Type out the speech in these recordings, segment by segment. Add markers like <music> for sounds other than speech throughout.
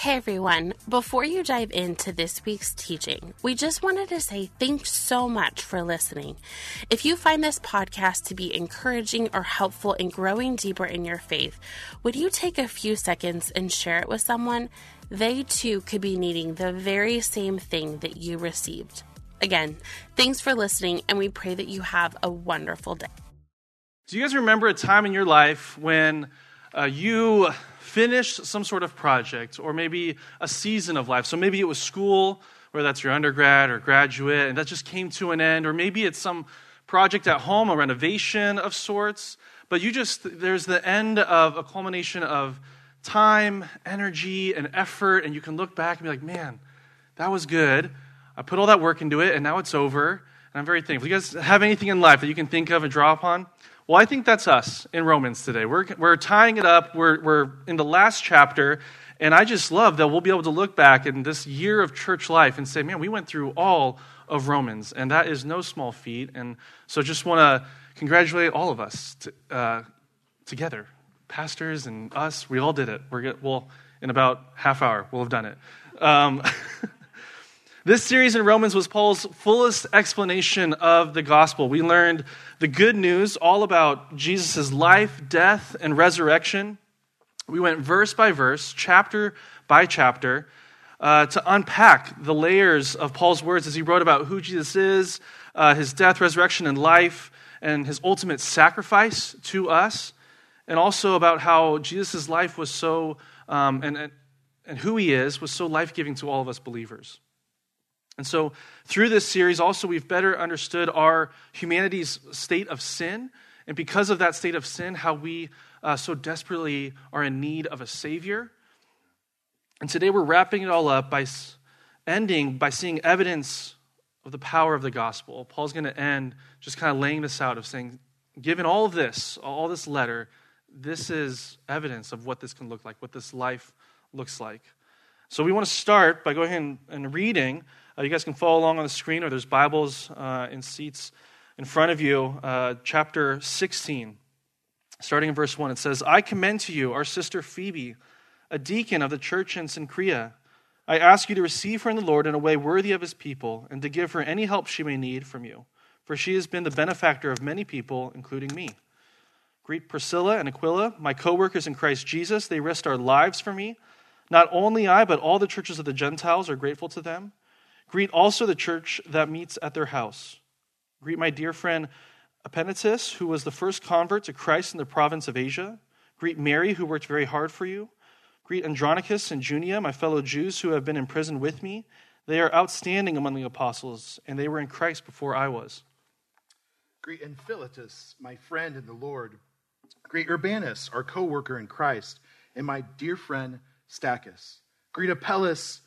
Hey everyone, before you dive into this week's teaching, we just wanted to say thanks so much for listening. If you find this podcast to be encouraging or helpful in growing deeper in your faith, would you take a few seconds and share it with someone? They too could be needing the very same thing that you received. Again, thanks for listening, and we pray that you have a wonderful day. Do you guys remember a time in your life when uh, you finished some sort of project or maybe a season of life. So maybe it was school, whether that's your undergrad or graduate, and that just came to an end, or maybe it's some project at home, a renovation of sorts. But you just, there's the end of a culmination of time, energy, and effort, and you can look back and be like, man, that was good. I put all that work into it, and now it's over. And I'm very thankful. You guys have anything in life that you can think of and draw upon? Well, I think that's us in Romans today. We're, we're tying it up, we're, we're in the last chapter, and I just love that we'll be able to look back in this year of church life and say, man, we went through all of Romans, and that is no small feat. And so just want to congratulate all of us to, uh, together, pastors and us. We all did it. We're good. Well, in about half hour, we'll have done it. Um, <laughs> This series in Romans was Paul's fullest explanation of the gospel. We learned the good news all about Jesus' life, death, and resurrection. We went verse by verse, chapter by chapter, uh, to unpack the layers of Paul's words as he wrote about who Jesus is, uh, his death, resurrection, and life, and his ultimate sacrifice to us, and also about how Jesus' life was so, um, and, and who he is, was so life giving to all of us believers. And so, through this series, also, we've better understood our humanity's state of sin. And because of that state of sin, how we uh, so desperately are in need of a Savior. And today, we're wrapping it all up by ending by seeing evidence of the power of the gospel. Paul's going to end just kind of laying this out of saying, given all of this, all this letter, this is evidence of what this can look like, what this life looks like. So we want to start by going and reading you guys can follow along on the screen, or there's Bibles uh, in seats in front of you. Uh, chapter 16, starting in verse 1, it says, I commend to you our sister Phoebe, a deacon of the church in Cenchrea. I ask you to receive her in the Lord in a way worthy of his people, and to give her any help she may need from you, for she has been the benefactor of many people, including me. Greet Priscilla and Aquila, my co workers in Christ Jesus. They risked our lives for me. Not only I, but all the churches of the Gentiles are grateful to them. Greet also the church that meets at their house. Greet my dear friend Epaenetus, who was the first convert to Christ in the province of Asia. Greet Mary, who worked very hard for you. Greet Andronicus and Junia, my fellow Jews who have been in prison with me. They are outstanding among the apostles, and they were in Christ before I was. Greet Ampliatus, my friend in the Lord. Greet Urbanus, our co worker in Christ, and my dear friend Stachys. Greet Apelles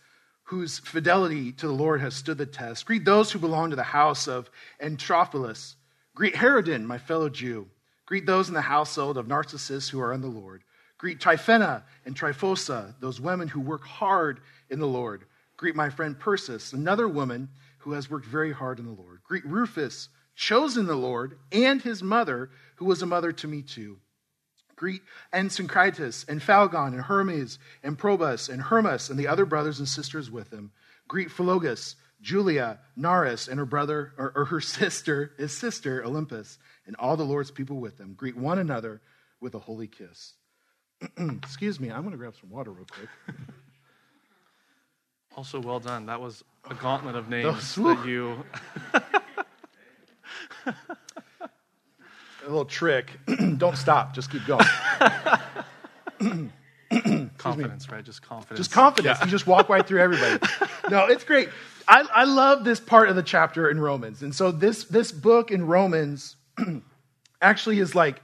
whose fidelity to the Lord has stood the test. Greet those who belong to the house of Antipholus. Greet Herodion, my fellow Jew. Greet those in the household of Narcissus who are in the Lord. Greet Tryphena and Tryphosa, those women who work hard in the Lord. Greet my friend Persis, another woman who has worked very hard in the Lord. Greet Rufus, chosen the Lord, and his mother, who was a mother to me too. Greet Asyncritus and Phlegon and Hermes and Probus and Hermas and the other brothers and sisters with him. Greet Philologus, Julia, Nereus, and her brother or, or her <laughs> sister, his sister Olympas, and all the Lord's people with them. Greet one another with a holy kiss. <clears throat> Excuse me, I'm going to grab some water real quick. <laughs> Also, well done. That was a gauntlet of names that you. <laughs> a little trick. <clears throat> Don't stop. Just keep going. <coughs> confidence, right? Just confidence. Just confidence. Yeah. You just walk right through everybody. No, it's great. I, I love this part of the chapter in Romans. And so this, this book in Romans <clears throat> actually is like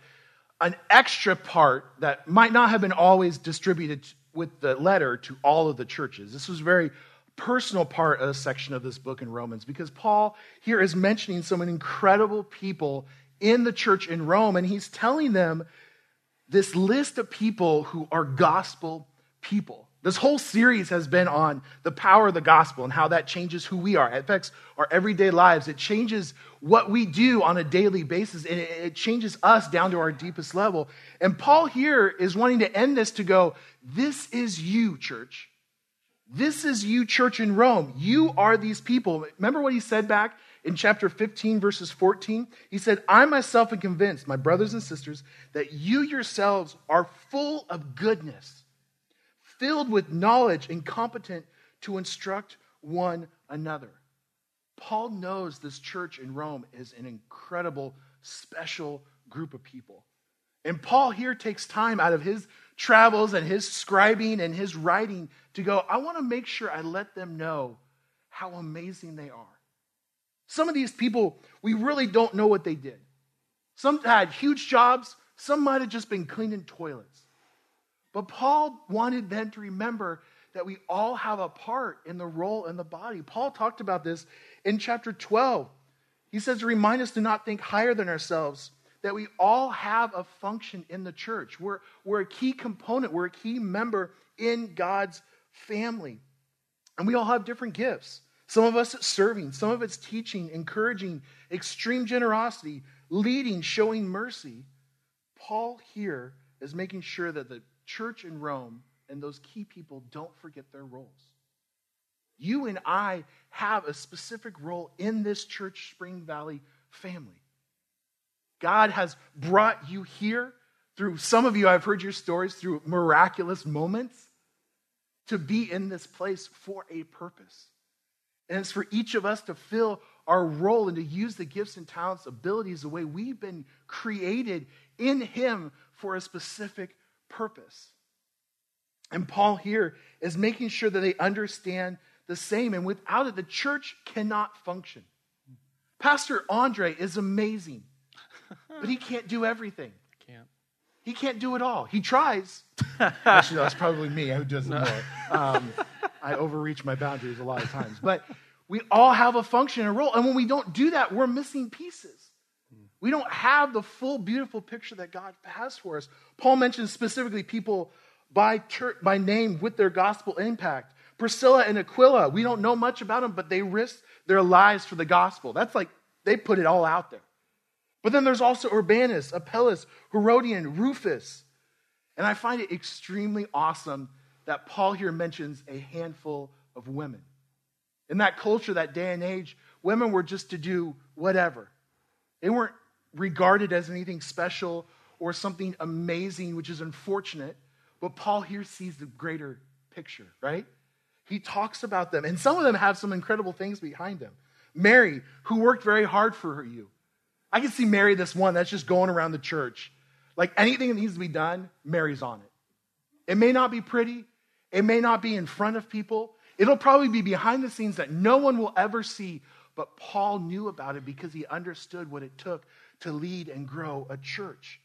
an extra part that might not have been always distributed with the letter to all of the churches. This was a very personal part of a section of this book in Romans because Paul here is mentioning some incredible people in the church in Rome, and he's telling them this list of people who are gospel people. This whole series has been on the power of the gospel and how that changes who we are. It affects our everyday lives. It changes what we do on a daily basis, and it changes us down to our deepest level. And Paul here is wanting to end this to go, This is you, church. This is you, church in Rome. You are these people. Remember what he said back in chapter 15, verses 14? He said, I myself am convinced, my brothers and sisters, that you yourselves are full of goodness, filled with knowledge, and competent to instruct one another. Paul knows this church in Rome is an incredible, special group of people. And Paul here takes time out of his travels and his scribing and his writing to go, I want to make sure I let them know how amazing they are. Some of these people, we really don't know what they did. Some had huge jobs, some might have just been cleaning toilets. But Paul wanted them to remember that we all have a part in the role in the body. Paul talked about this in chapter 12. He says, Remind us to not think higher than ourselves, that we all have a function in the church. We're, we're a key component, we're a key member in God's family. And we all have different gifts. Some of us it's serving, some of it's teaching, encouraging, extreme generosity, leading, showing mercy. Paul here is making sure that the church in Rome and those key people don't forget their roles. You and I have a specific role in this church Spring Valley family. God has brought you here through some of you, I've heard your stories through miraculous moments to be in this place for a purpose. And it's for each of us to fill our role and to use the gifts and talents, abilities the way we've been created in Him for a specific purpose. And Paul here is making sure that they understand the same. And without it, the church cannot function. Pastor Andre is amazing, but he can't do everything. Can't. He can't do it all. He tries. <laughs> Actually, no, that's probably me who does it more. Um, I overreach my boundaries a lot of times. But we all have a function and a role. And when we don't do that, we're missing pieces. We don't have the full, beautiful picture that God has for us. Paul mentions specifically people by, church, by name with their gospel impact. Priscilla and Aquila, we don't know much about them, but they risked their lives for the gospel. That's like they put it all out there. But then there's also Urbanus, Apelles, Herodion, Rufus. And I find it extremely awesome that Paul here mentions a handful of women. In that culture, that day and age, women were just to do whatever. They weren't regarded as anything special or something amazing, which is unfortunate. But Paul here sees the greater picture, right? He talks about them, and some of them have some incredible things behind them. Mary, who worked very hard for you. I can see Mary, this one that's just going around the church. Like anything that needs to be done, Mary's on it. It may not be pretty, it may not be in front of people, it'll probably be behind the scenes that no one will ever see, but Paul knew about it because he understood what it took to lead and grow a church.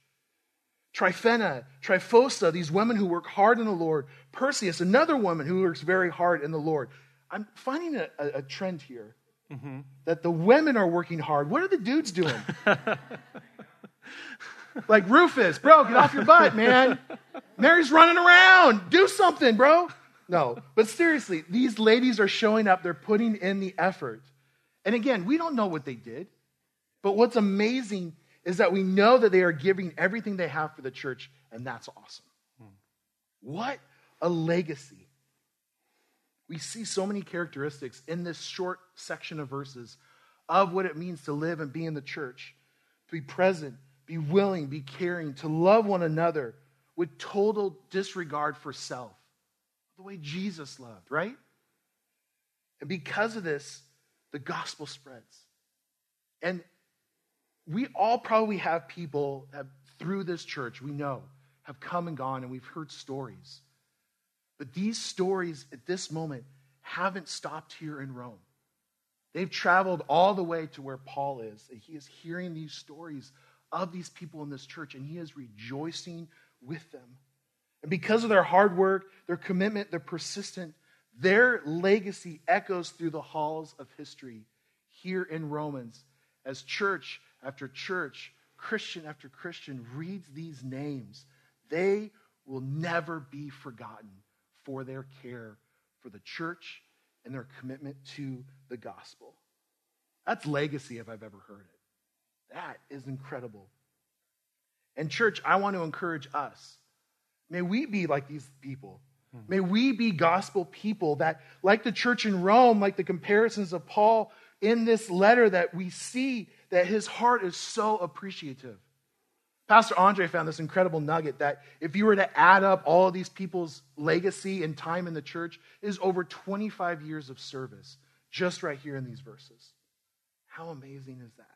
Tryphena, Tryphosa, these women who work hard in the Lord. Perseus, another woman who works very hard in the Lord. I'm finding a, a, trend here mm-hmm. that the women are working hard. What are the dudes doing? <laughs> like Rufus, bro, get off your butt, man. Mary's running around. Do something, bro. No, but seriously, these ladies are showing up. They're putting in the effort. And again, we don't know what they did. But what's amazing is that we know that they are giving everything they have for the church, and that's awesome. Hmm. What a legacy. We see so many characteristics in this short section of verses of what it means to live and be in the church, to be present, be willing, be caring, to love one another with total disregard for self, the way Jesus loved, right? And because of this, the gospel spreads. And we all probably have people that through this church we know have come and gone and we've heard stories. But these stories at this moment haven't stopped here in Rome. They've traveled all the way to where Paul is. And he is hearing these stories of these people in this church and he is rejoicing with them. And because of their hard work, their commitment, their persistent, their legacy echoes through the halls of history here in Romans as church after church, Christian after Christian reads these names, they will never be forgotten for their care for the church and their commitment to the gospel. That's legacy if I've ever heard it. That is incredible. And, church, I want to encourage us. May we be like these people hmm. May we be gospel people that, like the church in Rome, like the comparisons of Paul in this letter, that we see that his heart is so appreciative. Pastor Andre found this incredible nugget that if you were to add up all of these people's legacy and time in the church, is over 25 years of service just right here in these verses. How amazing is that?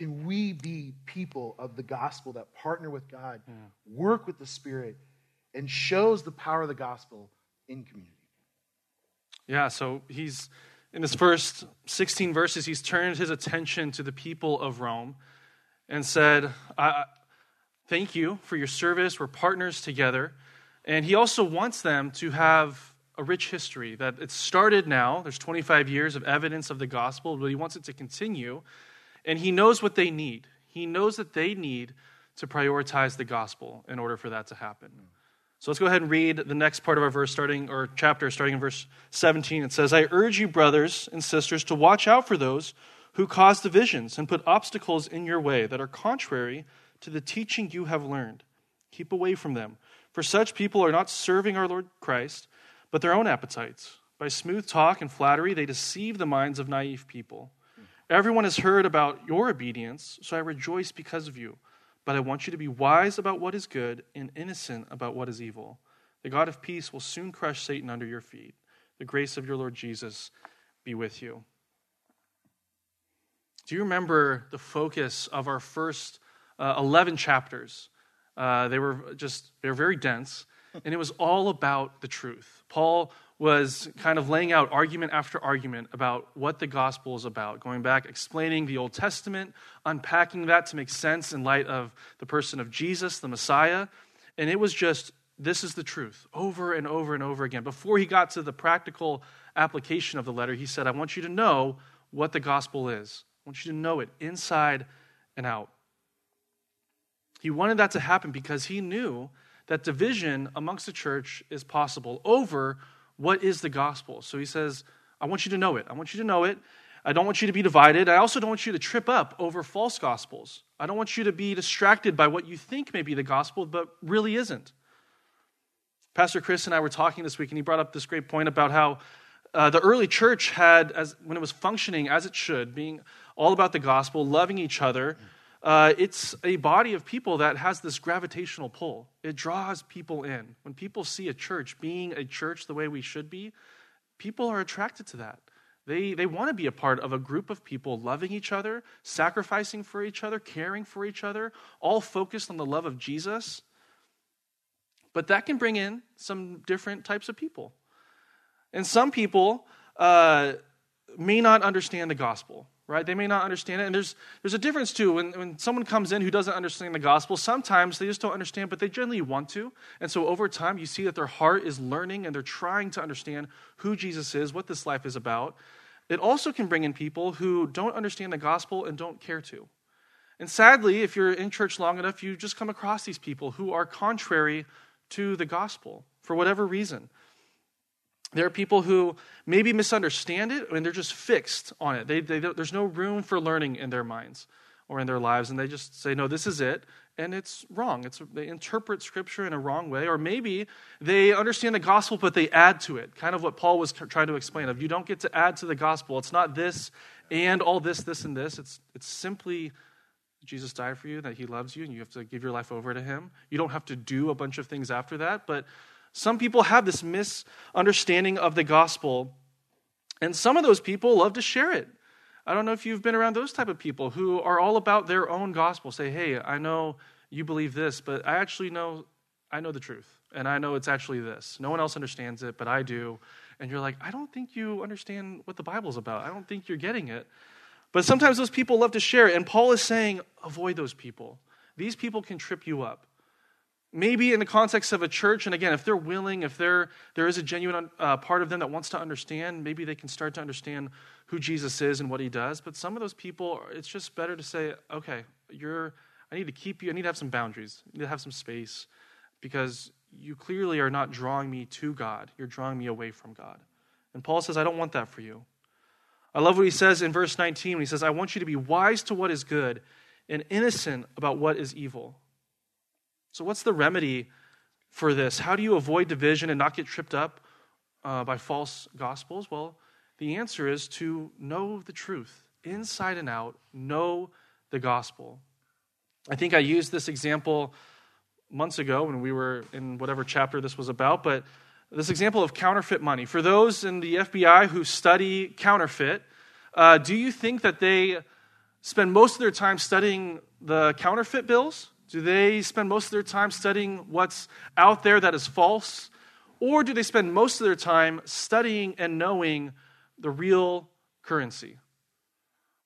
Can we be people of the gospel that partner with God, yeah. work with the Spirit, and shows the power of the gospel in community? Yeah, so he's in his first 16 verses, he's turned his attention to the people of Rome and said, Thank you for your service. We're partners together. And he also wants them to have a rich history, that it started now. There's 25 years of evidence of the gospel, but he wants it to continue. And he knows what they need. He knows that they need to prioritize the gospel in order for that to happen. So let's go ahead and read the next part of our verse starting or chapter starting in verse 17. It says, "I urge you brothers and sisters to watch out for those who cause divisions and put obstacles in your way that are contrary to the teaching you have learned. Keep away from them, for such people are not serving our Lord Christ, but their own appetites. By smooth talk and flattery they deceive the minds of naive people." Everyone has heard about your obedience, so I rejoice because of you. But I want you to be wise about what is good and innocent about what is evil. The God of peace will soon crush Satan under your feet. The grace of your Lord Jesus be with you. Do you remember the focus of our first uh, 11 chapters? Uh, they were just, they were very dense, and it was all about the truth. Paul was kind of laying out argument after argument about what the gospel is about, going back, explaining the Old Testament, unpacking that to make sense in light of the person of Jesus, the Messiah. And it was just, this is the truth, over and over and over again. Before he got to the practical application of the letter, he said, I want you to know what the gospel is. I want you to know it inside and out. He wanted that to happen because he knew that division amongst the church is possible over what is the gospel? So he says, I want you to know it. I want you to know it. I don't want you to be divided. I also don't want you to trip up over false gospels. I don't want you to be distracted by what you think may be the gospel, but really isn't. Pastor Chris and I were talking this week, and he brought up this great point about how uh, the early church had, as, when it was functioning as it should, being all about the gospel, loving each other, uh, it's a body of people that has this gravitational pull. It draws people in. When people see a church being a church the way we should be, people are attracted to that. They, they want to be a part of a group of people loving each other, sacrificing for each other, caring for each other, all focused on the love of Jesus. But that can bring in some different types of people. And some people uh, may not understand the gospel right? They may not understand it. And there's, there's a difference, too. When, when someone comes in who doesn't understand the gospel, sometimes they just don't understand, but they generally want to. And so over time, you see that their heart is learning and they're trying to understand who Jesus is, what this life is about. It also can bring in people who don't understand the gospel and don't care to. And sadly, if you're in church long enough, you just come across these people who are contrary to the gospel for whatever reason. There are people who maybe misunderstand it and they're just fixed on it. They, they, there's no room for learning in their minds or in their lives, and they just say, No, this is it. And it's wrong. It's, they interpret Scripture in a wrong way. Or maybe they understand the gospel, but they add to it. Kind of what Paul was trying to explain of you don't get to add to the gospel. It's not this and all this, this, and this. It's, it's simply Jesus died for you, that he loves you, and you have to give your life over to him. You don't have to do a bunch of things after that, but some people have this misunderstanding of the gospel, and some of those people love to share it. I don't know if you've been around those type of people who are all about their own gospel. Say, "Hey, I know you believe this, but I actually know I know the truth, and I know it's actually this. No one else understands it, but I do." And you're like, "I don't think you understand what the Bible's about. I don't think you're getting it." But sometimes those people love to share it, and Paul is saying, avoid those people. These people can trip you up maybe in the context of a church and again if they're willing if there there is a genuine uh, part of them that wants to understand maybe they can start to understand who jesus is and what he does. But some of those people it's just better to say okay you're i need to keep you i need to have some boundaries i need to have some space because you clearly are not drawing me to god you're drawing me away from god. And paul says i don't want that for you. I love what he says in verse 19 when he says i want you to be wise to what is good and innocent about what is evil so, what's the remedy for this? How do you avoid division and not get tripped up uh, by false gospels? Well, the answer is to know the truth inside and out, know the gospel. I think I used this example months ago when we were in whatever chapter this was about, but this example of counterfeit money. For those in the FBI who study counterfeit, uh, do you think that they spend most of their time studying the counterfeit bills? Do they spend most of their time studying what's out there that is false? Or do they spend most of their time studying and knowing the real currency?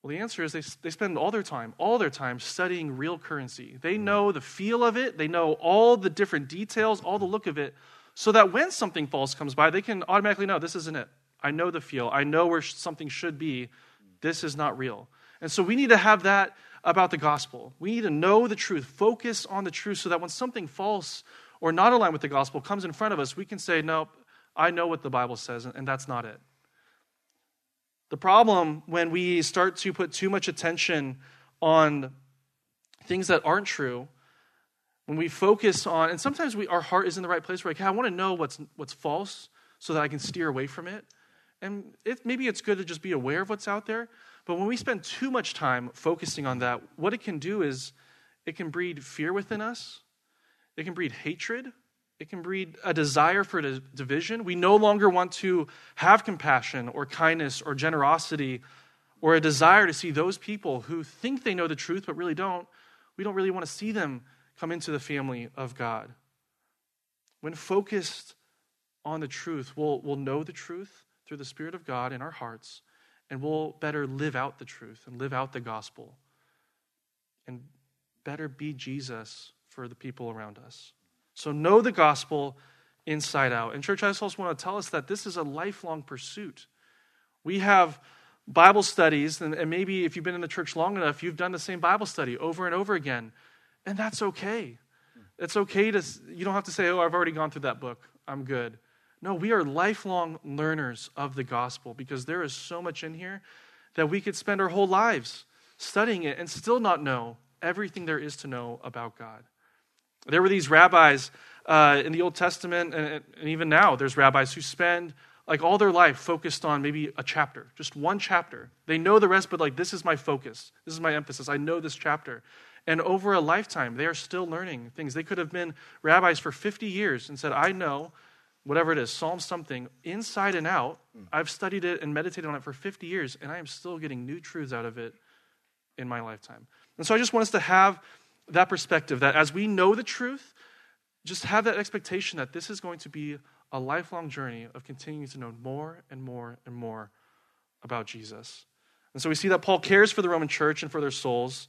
Well, the answer is they, they spend all their time, all their time studying real currency. They hmm. know the feel of it, they know all the different details, all the look of it, so that when something false comes by, they can automatically know this isn't it. I know the feel, I know where something should be. This is not real. And so we need to have that about the gospel. We need to know the truth, focus on the truth, so that when something false or not aligned with the gospel comes in front of us, we can say, Nope, I know what the Bible says, and that's not it. The problem when we start to put too much attention on things that aren't true, when we focus on, and sometimes we, our heart is in the right place, we're like, hey, I want to know what's, what's false so that I can steer away from it. And it, maybe it's good to just be aware of what's out there. But when we spend too much time focusing on that, what it can do is it can breed fear within us, it can breed hatred, it can breed a desire for division. We no longer want to have compassion or kindness or generosity or a desire to see those people who think they know the truth but really don't. We don't really want to see them come into the family of God. When focused on the truth, we'll, we'll know the truth through the Spirit of God in our hearts, and we'll better live out the truth and live out the gospel and better be Jesus for the people around us. So know the gospel inside out. And, church, I also want to tell us that this is a lifelong pursuit. We have Bible studies, and, and maybe if you've been in the church long enough, you've done the same Bible study over and over again. And that's okay. It's okay to, you don't have to say, oh, I've already gone through that book. I'm good. No, we are lifelong learners of the gospel because there is so much in here that we could spend our whole lives studying it and still not know everything there is to know about God. There were these rabbis uh, in the Old Testament, and, and even now, there's rabbis who spend like all their life focused on maybe a chapter, just one chapter. They know the rest, but like, this is my focus. This is my emphasis. I know this chapter. And over a lifetime, they are still learning things. They could have been rabbis for 50 years and said, I know whatever it is, Psalm something, inside and out. I've studied it and meditated on it for 50 years, and I am still getting new truths out of it in my lifetime. And so I just want us to have that perspective that as we know the truth, just have that expectation that this is going to be a lifelong journey of continuing to know more and more and more about Jesus. And so we see that Paul cares for the Roman church and for their souls,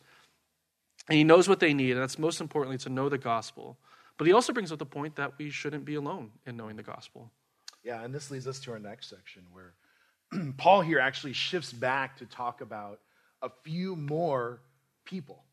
and he knows what they need, and that's most importantly to know the gospel. But he also brings up the point that we shouldn't be alone in knowing the gospel. Yeah, and this leads us to our next section where <clears throat> Paul here actually shifts back to talk about a few more people.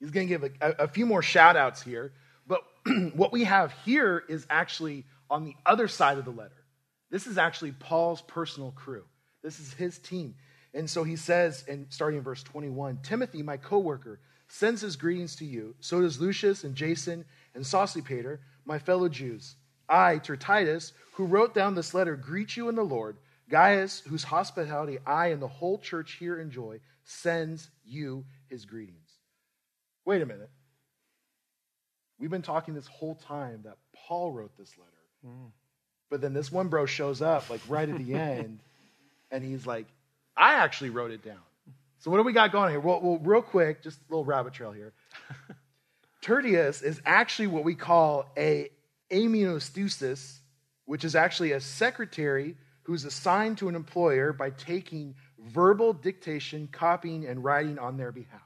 He's going to give a, a, few more shout outs here. But <clears throat> what we have here is actually on the other side of the letter. This is actually Paul's personal crew. This is his team. And so he says, and starting in verse 21, Timothy, my coworker, sends his greetings to you. So does Lucius and Jason and Sosipater, my fellow Jews. I, Tertitus, who wrote down this letter, greet you in the Lord. Gaius, whose hospitality I and the whole church here enjoy, sends you his greetings. Wait a minute. We've been talking this whole time that Paul wrote this letter. Mm. But then this one bro shows up, like right at the <laughs> end, and he's like, I actually wrote it down. So what do we got going here? Well, well real quick, just a little rabbit trail here. <laughs> Tertius is actually what we call a amanuensis, which is actually a secretary who's assigned to an employer by taking verbal dictation, copying, and writing on their behalf.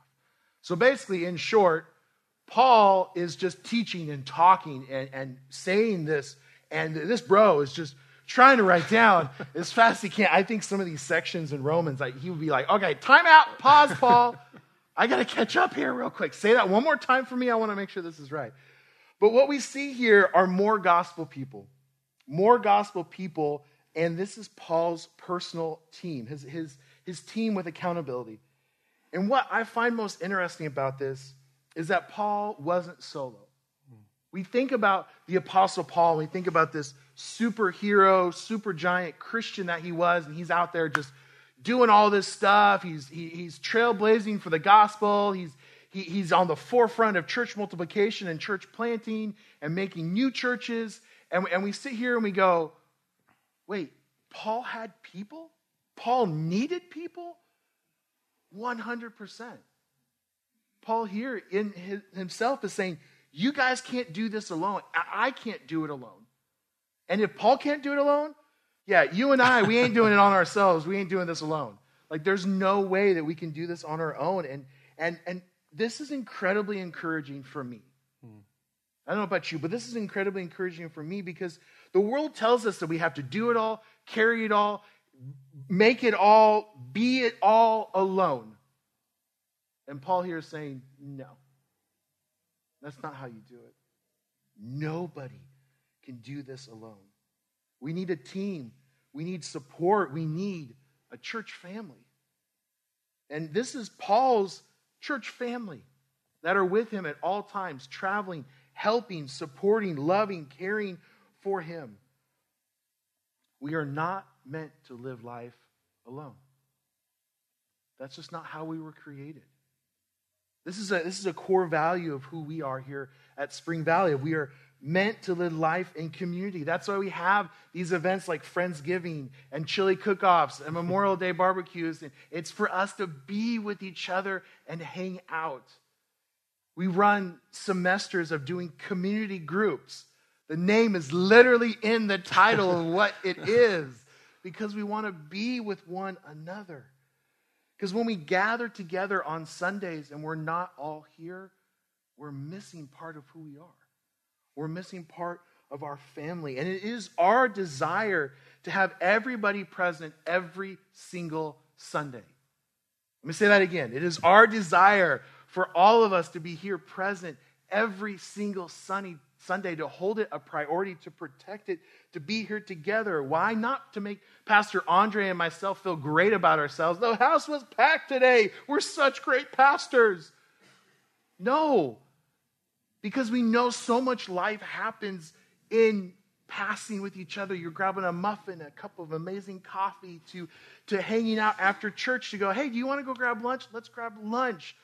So basically, in short, Paul is just teaching and talking and, and saying this, and this bro is just trying to write down <laughs> as fast as he can. I think some of these sections in Romans, like, he would be like, okay, time out, pause, Paul. I got to catch up here real quick. Say that one more time for me. I want to make sure this is right. But what we see here are more gospel people, more gospel people, and this is Paul's personal team, his, his, his team with accountability. And what I find most interesting about this is that Paul wasn't solo. We think about the Apostle Paul, we think about this superhero, super giant Christian that he was, and he's out there just doing all this stuff. He's, he, he's trailblazing for the gospel. He's, he, he's on the forefront of church multiplication and church planting and making new churches. And, and we sit here and we go, wait, Paul had people? Paul needed people? 100%. Paul here in his, himself is saying, You guys can't do this alone. I, I can't do it alone. And if Paul can't do it alone, yeah, you and I, we ain't doing it on ourselves. We ain't doing this alone. Like there's no way that we can do this on our own. And and and this is incredibly encouraging for me. Hmm. I don't know about you, but this is incredibly encouraging for me because the world tells us that we have to do it all, carry it all, make it all, be it all alone. And Paul here is saying, no, that's not how you do it. Nobody can do this alone. We need a team, we need support, we need a church family. And this is Paul's church family that are with him at all times, traveling, helping, supporting, loving, caring for him. We are not meant to live life alone. That's just not how we were created. This is a, this is a core value of who we are here at Spring Valley. We are meant to live life in community. That's why we have these events like Friendsgiving and chili cook offs and Memorial Day barbecues. And it's for us to be with each other and hang out. We run semesters of doing community groups. The name is literally in the title of what it <laughs> is because we want to be with one another. Because when we gather together on Sundays and we're not all here, we're missing part of who we are. We're missing part of our family. And it is our desire to have everybody present every single Sunday. Let me say that again. It is our desire for all of us to be here present every single sunny Sunday, to hold it a priority, to protect it, to be here together. Why not to make Pastor Andre and myself feel great about ourselves? The house was packed today. We're such great pastors. No, because we know so much life happens in passing with each other. You're grabbing a muffin, a cup of amazing coffee, to, to hanging out after church to go, hey, do you want to go grab lunch? Let's grab lunch.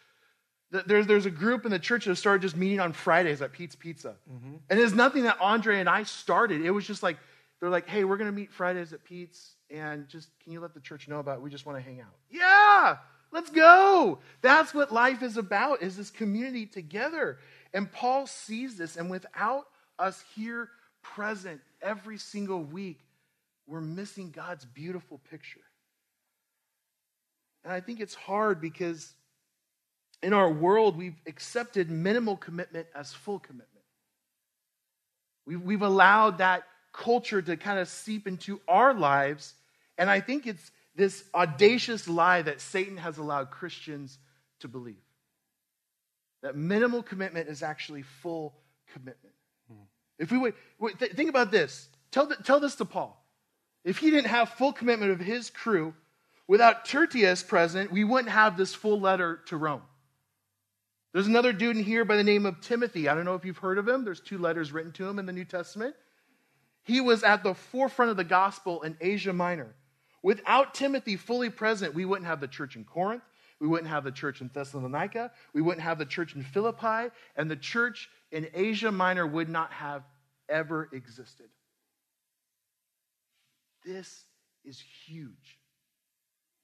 There's, there's a group in the church that started just meeting on Fridays at Pete's Pizza. Mm-hmm. And it's nothing that Andre and I started. It was just like, they're like, hey, we're going to meet Fridays at Pete's, and just, can you let the church know about it? We just want to hang out. Yeah, let's go. That's what life is about, is this community together. And Paul sees this, and without us here present every single week, we're missing God's beautiful picture. And I think it's hard because in our world, we've accepted minimal commitment as full commitment. We've, we've allowed that culture to kind of seep into our lives. And I think it's this audacious lie that Satan has allowed Christians to believe that minimal commitment is actually full commitment. Hmm. If we would, th- think about this. Tell, th- tell this to Paul. If he didn't have full commitment of his crew, without Tertius present, we wouldn't have this full letter to Rome. There's another dude in here by the name of Timothy. I don't know if you've heard of him. There's two letters written to him in the New Testament. He was at the forefront of the gospel in Asia Minor. Without Timothy fully present, we wouldn't have the church in Corinth. We wouldn't have the church in Thessalonica. We wouldn't have the church in Philippi. And the church in Asia Minor would not have ever existed. This is huge.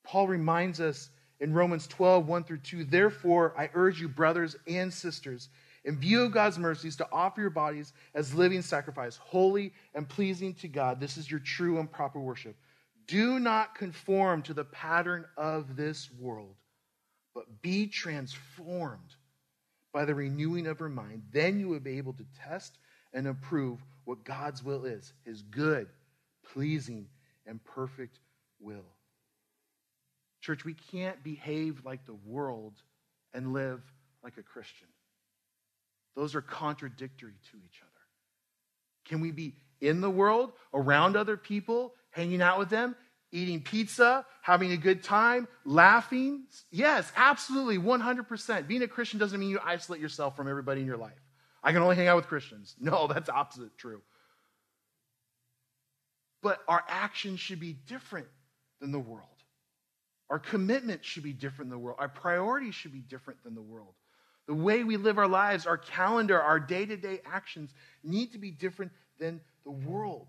Paul reminds us in Romans 12, 1 through 2 Therefore, I urge you, brothers and sisters, in view of God's mercies, to offer your bodies as living sacrifice, holy and pleasing to God. This is your true and proper worship. Do not conform to the pattern of this world but be transformed by the renewing of your mind. Then you will be able to test and approve what God's will is his good, pleasing, and perfect will. Church, we can't behave like the world and live like a Christian. Those are contradictory to each other. Can we be in the world, around other people, hanging out with them, eating pizza, having a good time, laughing. Yes, absolutely, 100%. Being a Christian doesn't mean you isolate yourself from everybody in your life. I can only hang out with Christians. <laughs> No, that's opposite true. But our actions should be different than the world. Our commitment should be different than the world. Our priorities should be different than the world. The way we live our lives, our calendar, our day to day actions need to be different than the world.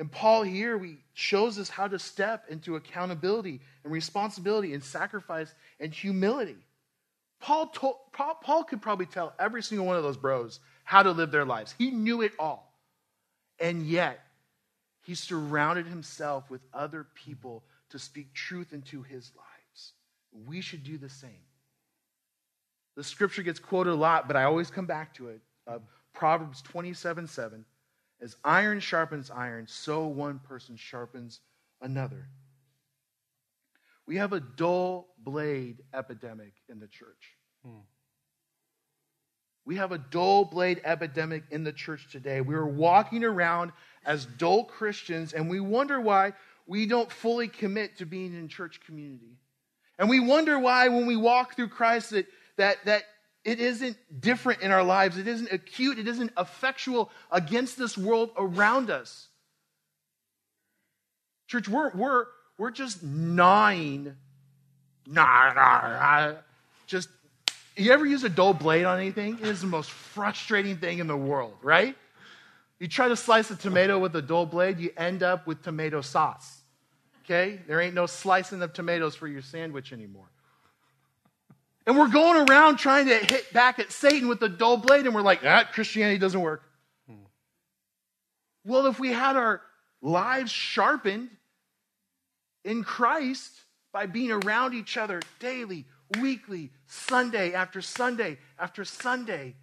And Paul here we shows us how to step into accountability and responsibility and sacrifice and humility. Paul, told, Paul, could probably tell every single one of those bros how to live their lives. He knew it all. And yet, he surrounded himself with other people to speak truth into his lives. We should do the same. The scripture gets quoted a lot, but I always come back to it. Uh, Proverbs 27 7. As iron sharpens iron, so one person sharpens another. We have a dull blade epidemic in the church. Hmm. We have a dull blade epidemic in the church today. We are walking around as dull Christians, and we wonder why we don't fully commit to being in church community. And we wonder why, when we walk through Christ, that, that, that it isn't different in our lives. It isn't acute. It isn't effectual against this world around us. Church, we're, we're, we're just gnawing. Nah, nah, nah, just, you ever use a dull blade on anything? It is the most frustrating thing in the world, right? You try to slice a tomato with a dull blade, you end up with tomato sauce. Okay? There ain't no slicing of tomatoes for your sandwich anymore. And we're going around trying to hit back at Satan with a dull blade, and we're like, ah, Christianity doesn't work. Hmm. Well, if we had our lives sharpened in Christ by being around each other daily, weekly, Sunday after Sunday after Sunday,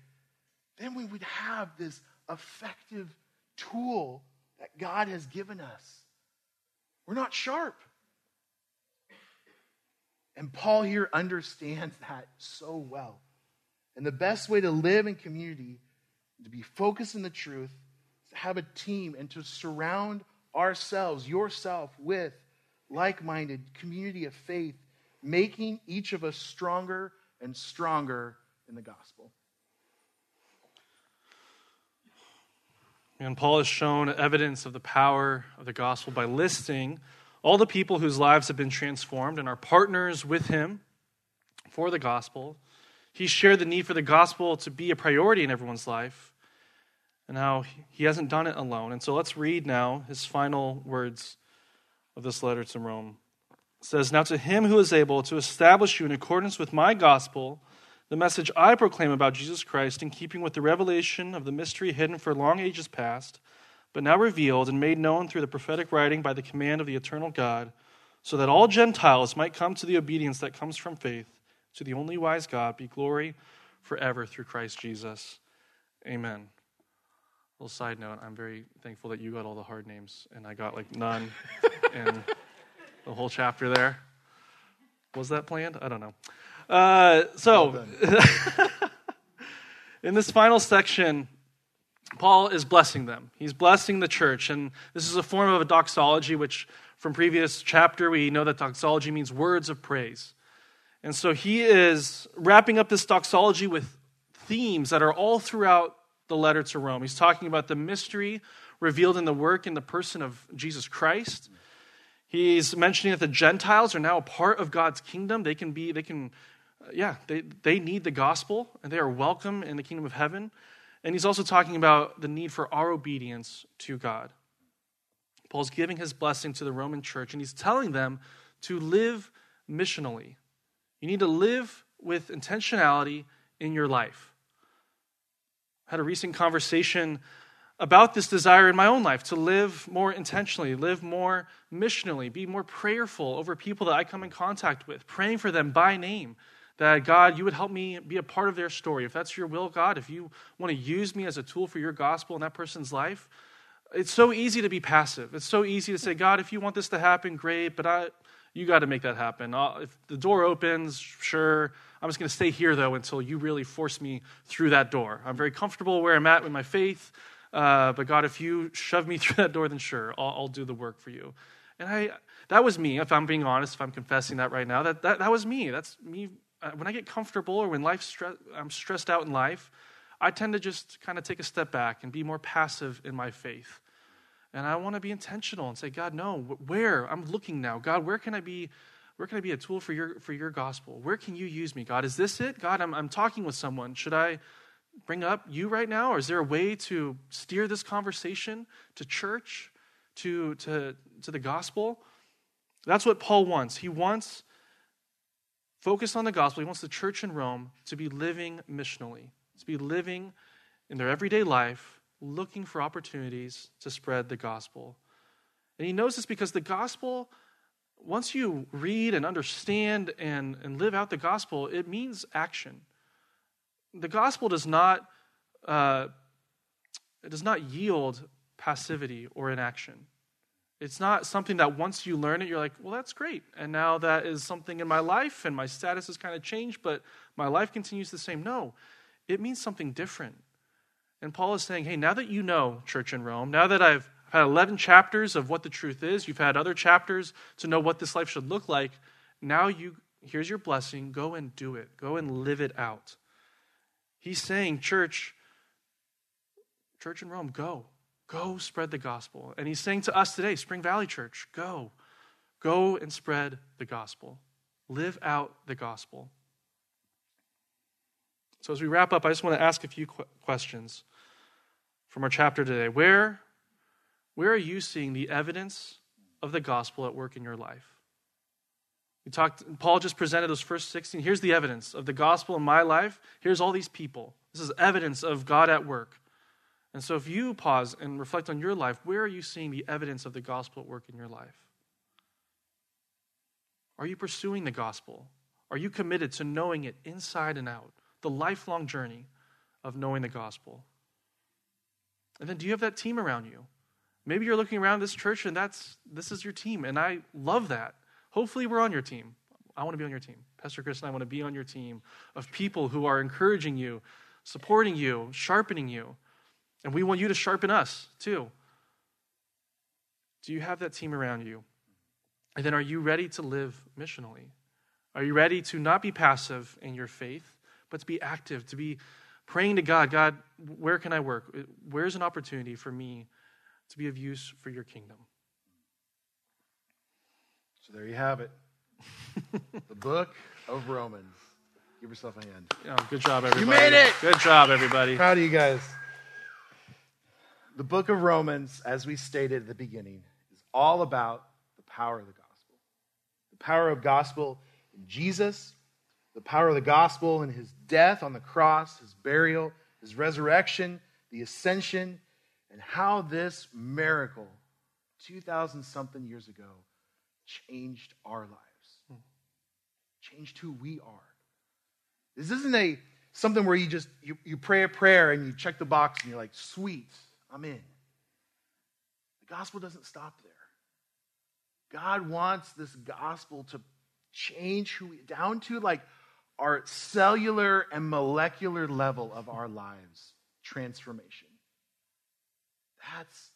then we would have this effective tool that God has given us. We're not sharp. And Paul here <laughs> understands that so well. And the best way to live in community, to be focused in the truth, is to have a team and to surround ourselves, yourself, with like minded community of faith, making each of us stronger and stronger in the gospel. And Paul has shown evidence of the power of the gospel by listing all the people whose lives have been transformed and are partners with him for the gospel. He shared the need for the gospel to be a priority in everyone's life. And how he hasn't done it alone. And so let's read now his final words of this letter to Rome. It says, Now to him who is able to establish you in accordance with my gospel the message I proclaim about Jesus Christ in keeping with the revelation of the mystery hidden for long ages past, but now revealed and made known through the prophetic writing by the command of the eternal God, so that all Gentiles might come to the obedience that comes from faith. To the only wise God be glory forever through Christ Jesus. Amen. A little side note, I'm very thankful that you got all the hard names and I got like none <laughs> in the whole chapter there. Was that planned? I don't know. Uh, so, <laughs> in this final section, Paul is blessing them. He's blessing the church. And this is a form of a doxology, which from previous chapter, we know that doxology means words of praise. And so he is wrapping up this doxology with themes that are all throughout the letter to Rome. He's talking about the mystery revealed in the work in the person of Jesus Christ. He's mentioning that the Gentiles are now a part of God's kingdom. They can be, they can uh, yeah, they, they need the gospel and they are welcome in the kingdom of heaven. And he's also talking about the need for our obedience to God. Paul's giving his blessing to the Roman church and he's telling them to live missionally. You need to live with intentionality in your life. I had a recent conversation about this desire in my own life to live more intentionally, live more missionally, be more prayerful over people that I come in contact with, praying for them by name, that God, you would help me be a part of their story. If that's your will, God, if you want to use me as a tool for your gospel in that person's life, it's so easy to be passive. It's so easy to say, God, if you want this to happen, great, but I, you got to make that happen. I'll, if the door opens, sure. I'm just going to stay here, though, until you really force me through that door. I'm very comfortable where I'm at with my faith, uh, but God, if you shove me <laughs> through that door, then sure, I'll, I'll do the work for you. And I, that was me, if I'm being honest, if I'm confessing that right now. That, that, that was me. That's me uh, when I get comfortable or when life stre- I'm stressed out in life, I tend to just kind of take a step back and be more passive in my faith. And I want to be intentional and say, God, no, where? I'm looking now. God, where can I be? Where can I be a tool for your for your gospel? Where can you use me, God? Is this it? God, I'm I'm talking with someone. Should I bring up you right now? Or is there a way to steer this conversation to church, to to to the gospel? That's what Paul wants. He wants focus on the gospel. He wants the church in Rome to be living missionally, to be living in their everyday life, looking for opportunities to spread the gospel. And he knows this because the gospel, once you read and understand and, and live out the gospel, it means action. The gospel does not, uh, it does not yield passivity or inaction. It's not something that once you learn it, you're like, well, that's great. And now that is something in my life, and my status has kind of changed, but my life continues the same. No, it means something different. And Paul is saying, hey, now that you know church in Rome, now that I've had 11 chapters of what the truth is, you've had other chapters to know what this life should look like, now you here's your blessing, go and do it. Go and live it out. He's saying, church, church in Rome, go. Go spread the gospel. And he's saying to us today, Spring Valley Church, go. Go and spread the gospel. Live out the gospel. So, as we wrap up, I just want to ask a few questions from our chapter today. Where, where are you seeing the evidence of the gospel at work in your life? We talked, Paul just presented those first 16. Here's the evidence of the gospel in my life. Here's all these people. This is evidence of God at work. And so, if you pause and reflect on your life, where are you seeing the evidence of the gospel at work in your life? Are you pursuing the gospel? Are you committed to knowing it inside and out? The lifelong journey of knowing the gospel. And then, do you have that team around you? Maybe you're looking around this church and that's this is your team, and I love that. Hopefully, we're on your team. I want to be on your team. Pastor Chris and I want to be on your team of people who are encouraging you, supporting you, sharpening you. And we want you to sharpen us too. Do you have that team around you? And then are you ready to live missionally? Are you ready to not be passive in your faith, but to be active, to be praying to God God, where can I work? Where's an opportunity for me to be of use for your kingdom? So there you have it. the book of Romans. Give yourself a hand. Yeah, good job, everybody. You made it! Good job, everybody. Proud of you guys. The book of Romans, as we stated at the beginning, is all about the power of the gospel. The power of gospel in Jesus, the power of the gospel in his death on the cross, his burial, his resurrection, the ascension, and how this miracle, 2,000 something years ago, changed our lives, changed who we are. This isn't a something where you just you, you pray a prayer and you check the box and you're like, sweet, I'm in. The gospel doesn't stop there. God wants this gospel to change who we, down to like our cellular and molecular level of our lives transformation. That's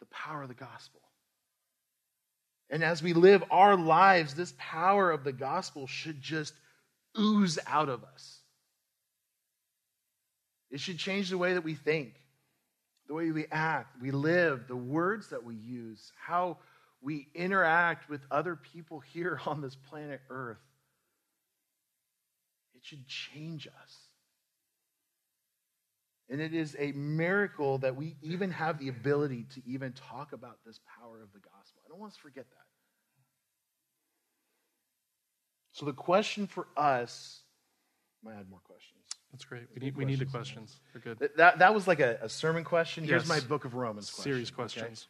the power of the gospel. And as we live our lives, this power of the gospel should just ooze out of us. It should change the way that we think the way we act, we live, the words that we use, how we interact with other people here <laughs> on this planet Earth. It should change us. And it is a miracle that we even have the ability to even talk about this power of the gospel. I don't want us to forget that. So, the question for us, I might add more questions. That's great. We need, we need the questions. They're good. That, that, that was like a, a, sermon question. Here's Yes. my Book of Romans question. Series okay? questions.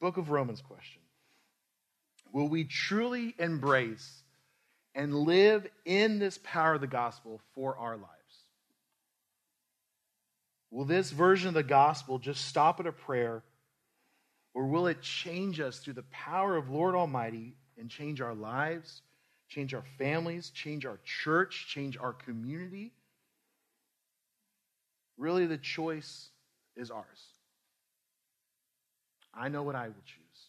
Book of Romans question. Will we truly embrace and live in this power of the gospel for our lives? Will this version of the gospel just stop at a prayer, or will it change us through the power of Lord Almighty and change our lives, change our families, change our church, change our community? Really, the choice is ours. I know what I will choose.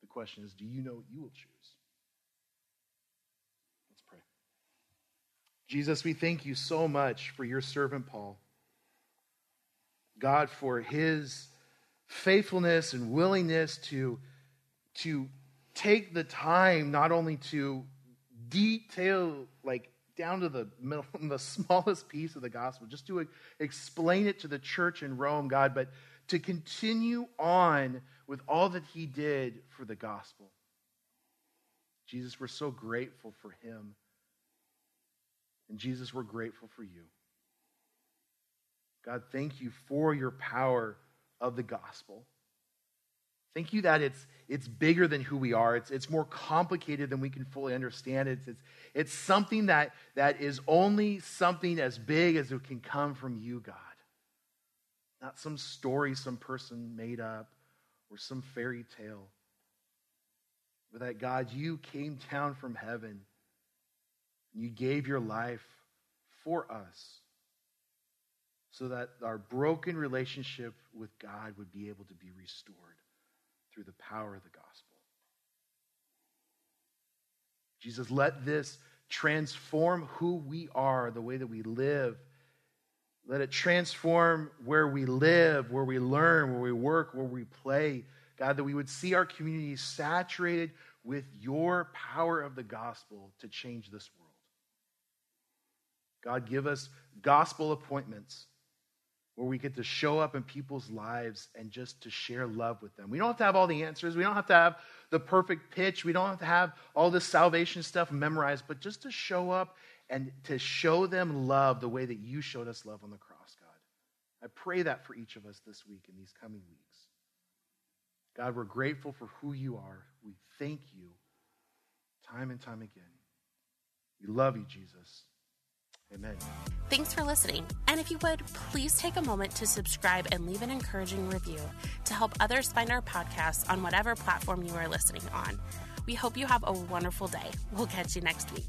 The question is, do you know what you will choose? Let's pray. Jesus, we thank you so much for your servant Paul. God, for his faithfulness and willingness to, to take the time not only to detail, like down to the middle, <laughs> the smallest piece of the gospel, just to explain it to the church in Rome, God, but to continue on with all that he did for the gospel. Jesus, we're so grateful for him. And Jesus, we're grateful for you. God, thank you for your power of the gospel. Thank you that it's, it's bigger than who we are. It's, it's more complicated than we can fully understand. It's, it's, it's something that, that is only something as big as it can come from you, God. Not some story some person made up or some fairy tale. But that, God, you came down from heaven and you gave your life for us so that our broken relationship with God would be able to be restored through the power of the gospel. Jesus, let this transform who we are, the way that we live. Let it transform where we live, where we learn, where we work, where we play. God, that we would see our community saturated with your power of the gospel to change this world. God, give us gospel appointments where we get to show up in people's lives and just to share love with them. We don't have to have all the answers. We don't have to have the perfect pitch. We don't have to have all this salvation stuff memorized, but just to show up and to show them love the way that you showed us love on the cross, God. I pray that for each of us this week and these coming weeks. God, we're grateful for who you are. We thank you time and time again. We love you, Jesus. Amen. Thanks for listening. And if you would, please take a moment to subscribe and leave an encouraging review to help others find our podcast on whatever platform you are listening on. We hope you have a wonderful day. We'll catch you next week.